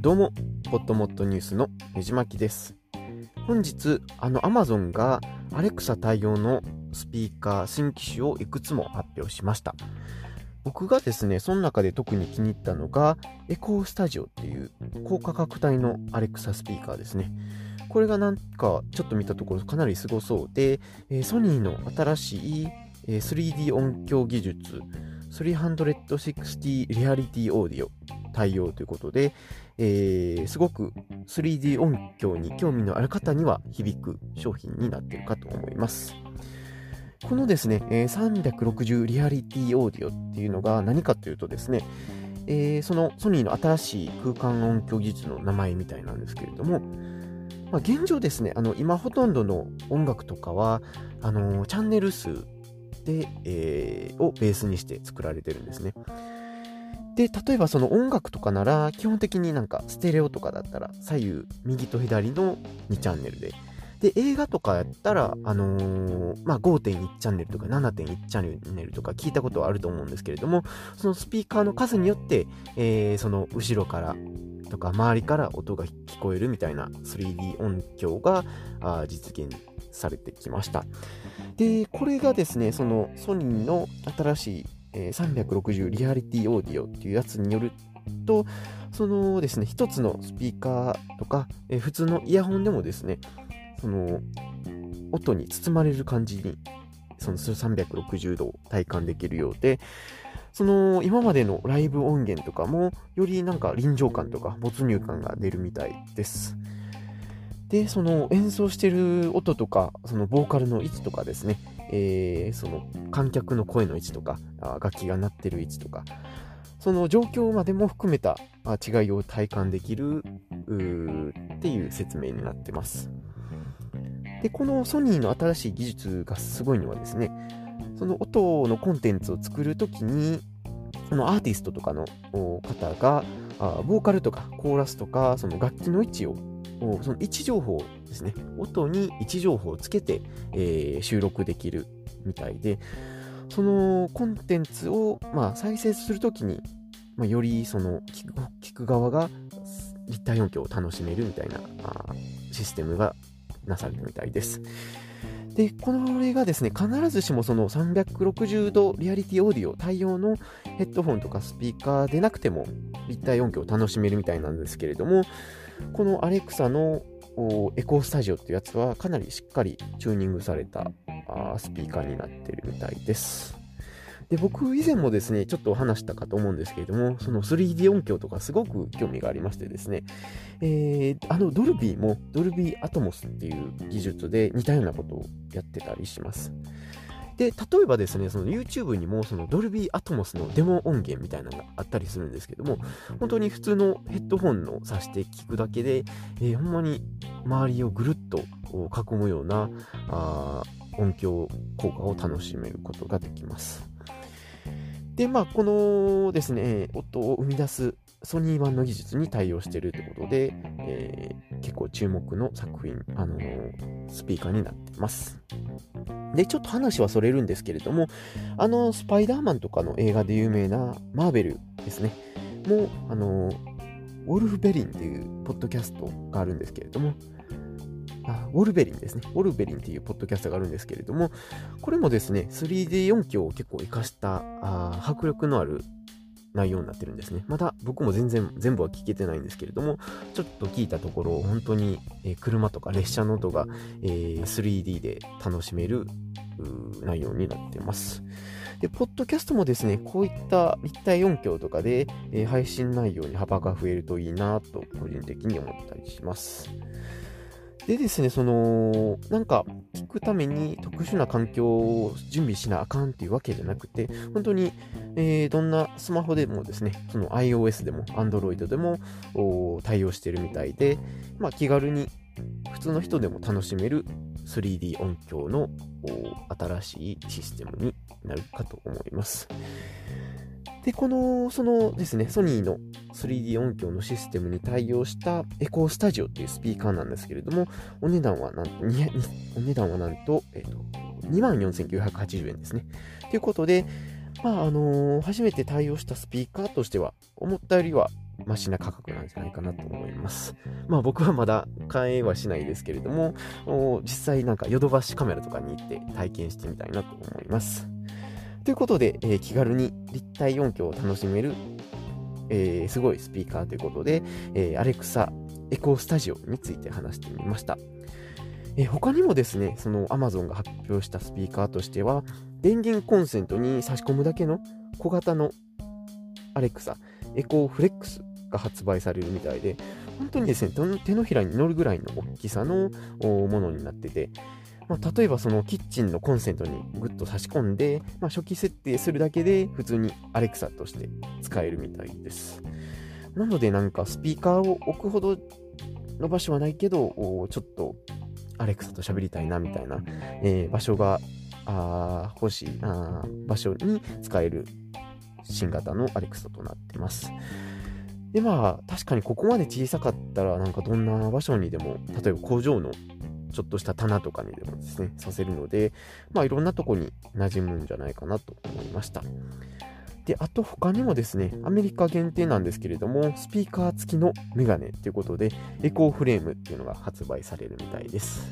どうも、ポットモットニュースのねじまきです。本日、あの Amazon が Alexa 対応のスピーカー新機種をいくつも発表しました。僕がですね、その中で特に気に入ったのが、エコースタジオっていう高価格帯の Alexa スピーカーですね。これがなんかちょっと見たところかなりすごそうで、ソニーの新しい、3D 音響技術360リアリティオーディオ対応ということで、えー、すごく 3D 音響に興味のある方には響く商品になっているかと思います。このですね、え、360リアリティオーディオっていうのが何かというとですね、えー、そのソニーの新しい空間音響技術の名前みたいなんですけれども、まあ、現状ですね、あの今ほとんどの音楽とかはあのチャンネル数で、えー、をベースにして作られてるんですね。で、例えばその音楽とかなら、基本的になんかステレオとかだったら、左右、右と左の2チャンネルで。で、映画とかやったら、あのー、まあ、5.1チャンネルとか7.1チャンネルとか聞いたことはあると思うんですけれども、そのスピーカーの数によって、えー、その後ろからとか周りから音が聞こえるみたいな 3D 音響が実現されてきました。で、これがですね、そのソニーの新しい、えー、360リアリティオーディオっていうやつによると、そのですね、一つのスピーカーとか、普通のイヤホンでもですね、その音に包まれる感じに、その360度体感できるようで、その今までのライブ音源とかもよりなんか臨場感とか没入感が出るみたいです。で、その演奏してる音とか、そのボーカルの位置とかですね、えー、その観客の声の位置とか、楽器が鳴ってる位置とか、その状況までも含めた違いを体感できるっていう説明になってます。で、このソニーの新しい技術がすごいのはですね、その音のコンテンツを作るときに、そのアーティストとかの方が、ボーカルとかコーラスとか、その楽器の位置をその位置情報ですね、音に位置情報をつけて、えー、収録できるみたいで、そのコンテンツを、まあ、再生するときに、まあ、よりその聞く側が立体音響を楽しめるみたいなシステムがなされるみたいです。で、これがですね、必ずしもその360度リアリティオーディオ対応のヘッドホンとかスピーカーでなくても立体音響を楽しめるみたいなんですけれども、このアレクサのエコースタジオっていうやつはかなりしっかりチューニングされたスピーカーになってるみたいです。で、僕以前もですね、ちょっと話したかと思うんですけれども、その 3D 音響とかすごく興味がありましてですね、えー、あのドルビーもドルビーアトモスっていう技術で似たようなことをやってたりします。で、例えばですね、その YouTube にもそのドルビーアトモスのデモ音源みたいなのがあったりするんですけども、本当に普通のヘッドホンの挿して聞くだけで、えー、ほんまに周りをぐるっと囲むようなあ音響効果を楽しめることができます。で、まあ、このですね、音を生み出すソニー版の技術に対応しているということで、えー、結構注目の作品、あのー、スピーカーになってます。で、ちょっと話はそれるんですけれども、あの、スパイダーマンとかの映画で有名なマーベルですね、もう、あのー、ウォルフ・ベリンっていうポッドキャストがあるんですけれども、あウォルベリンですね。ウォルベリンっていうポッドキャストがあるんですけれども、これもですね、3D 音響を結構活かしたあ迫力のある内容になってるんですね。まだ僕も全然全部は聞けてないんですけれども、ちょっと聞いたところ、本当に、車とか列車の音が、え、3D で楽しめる内容になってます。で、ポッドキャストもですね、こういった立体音響とかで、配信内容に幅が増えるといいなと個人的に思ったりします。でですね、その、なんか、聞くために特殊な環境を準備しなあかんっていうわけじゃなくて、本当に、えー、どんなスマホでもですね、その iOS でも Android でも対応してるみたいで、まあ、気軽に普通の人でも楽しめる 3D 音響の新しいシステムになるかと思います。で、この、そのですね、ソニーの 3D 音響のシステムに対応したエコースタジオっていうスピーカーなんですけれども、お値段はなんと、お値段はなんと、えっ、ー、と、24,980円ですね。ということで、まあ、あのー、初めて対応したスピーカーとしては、思ったよりはマシな価格なんじゃないかなと思います。まあ僕はまだ買えはしないですけれども、実際なんかヨドバシカメラとかに行って体験してみたいなと思います。ということで、えー、気軽に立体音響を楽しめる、えー、すごいスピーカーということで、えー、アレクサエコースタジオについて話してみました。え他にもですね、その Amazon が発表したスピーカーとしては、電源コンセントに差し込むだけの小型のアレクサ、エコーフレックスが発売されるみたいで、本当にですね、手のひらに乗るぐらいの大きさのものになってて、まあ、例えばそのキッチンのコンセントにグッと差し込んで、まあ、初期設定するだけで普通にアレクサとして使えるみたいです。なのでなんかスピーカーを置くほどの場所はないけど、ちょっとアレクサと喋りたいなみたいな、えー、場所があ欲しいあ場所に使える新型のアレクサとなってます。でまあ確かにここまで小さかったらなんかどんな場所にでも例えば工場のちょっとした棚とかにでもですねさせるのでまあいろんなとこに馴染むんじゃないかなと思いましたであと他にもですねアメリカ限定なんですけれどもスピーカー付きのメガネということでエコーフレームっていうのが発売されるみたいです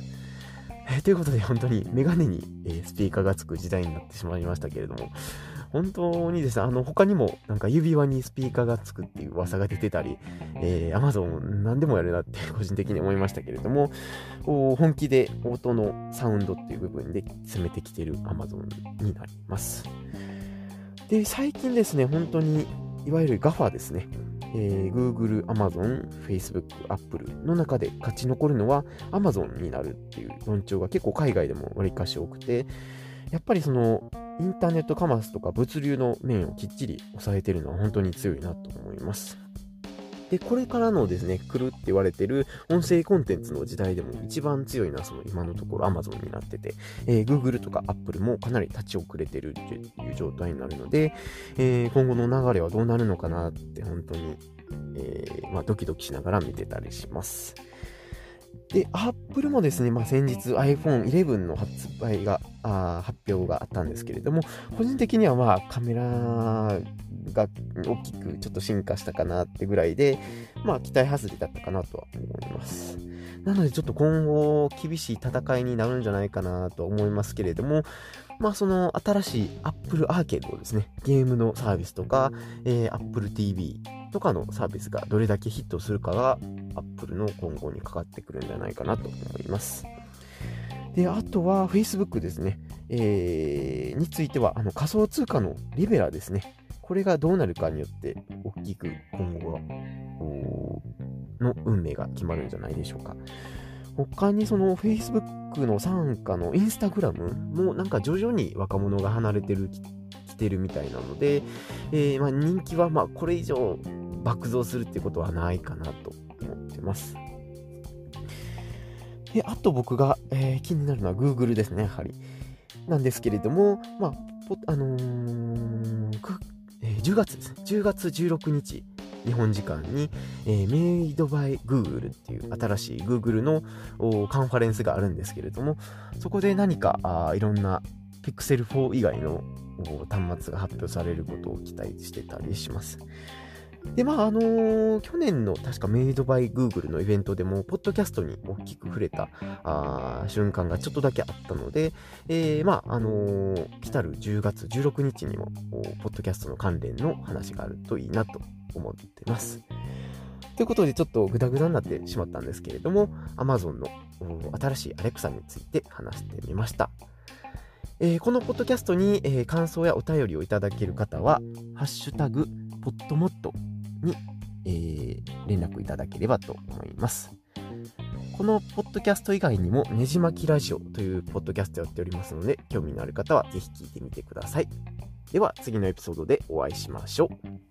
えということで本当にメガネに、えスピーカーがつく時代になってしまいましたけれども本当にですね、あの、他にもなんか指輪にスピーカーがつくっていう噂が出てたり、えー、Amazon 何でもやるなって個人的に思いましたけれども、本気で音のサウンドっていう部分で攻めてきてる Amazon になります。で、最近ですね、本当に、いわゆる GAFA ですね。えー、Google、Amazon、Facebook、Apple の中で勝ち残るのは Amazon になるっていう論調が結構海外でもわりかし多くて、やっぱりそのインターネットカマスとか物流の面をきっちり抑えてるのは本当に強いなと思います。で、これからのですね、来るって言われてる音声コンテンツの時代でも一番強いのはその今のところ Amazon になってて、えー、Google とか Apple もかなり立ち遅れてるっていう状態になるので、えー、今後の流れはどうなるのかなって本当に、えー、まあ、ドキドキしながら見てたりします。で、Apple もですね、まあ、先日 iPhone 11の発売が、あ発表があったんですけれども、個人的にはまあカメラが大きくちょっと進化したかなってぐらいで、まあ期待外れだったかなとは思います。なのでちょっと今後厳しい戦いになるんじゃないかなと思いますけれども、まあその新しい Apple Arcade ですね、ゲームのサービスとか、えー、Apple TV とかのサービスがどれだけヒットするかが Apple の今後にかかってくるんじゃないかなと思います。で、あとは Facebook ですね、えー、についてはあの仮想通貨のリベラですね。これがどうなるかによって大きく今後の運命が決まるんじゃないでしょうか。他にその Facebook の傘下の Instagram もなんか徐々に若者が離れてる来てるみたいなので、えー、まあ人気はまこれ以上爆増するってことはないかなと思ってます。で、あと僕が、えー、気になるのは Google ですね、やはり。なんですけれども、まあ、あのー、10月ですね、10月16日、日本時間に、えー、メイドバイ Google っていう新しい Google のカンファレンスがあるんですけれども、そこで何かあいろんな Pixel 4以外の端末が発表されることを期待してたりします。で、まあ、あのー、去年の確かメイドバイグーグルのイベントでも、ポッドキャストに大きく触れたあ瞬間がちょっとだけあったので、えー、まあ、あのー、来たる10月16日にも、ポッドキャストの関連の話があるといいなと思ってます。ということで、ちょっとグダグダになってしまったんですけれども、Amazon の新しい Alexa について話してみました。えー、このポッドキャストに、えー、感想やお便りをいただける方は、ハッシュタグ、ポッドモットに、えー、連絡いただければと思います。このポッドキャスト以外にも、ねじまきラジオというポッドキャストをやっておりますので、興味のある方はぜひ聞いてみてください。では、次のエピソードでお会いしましょう。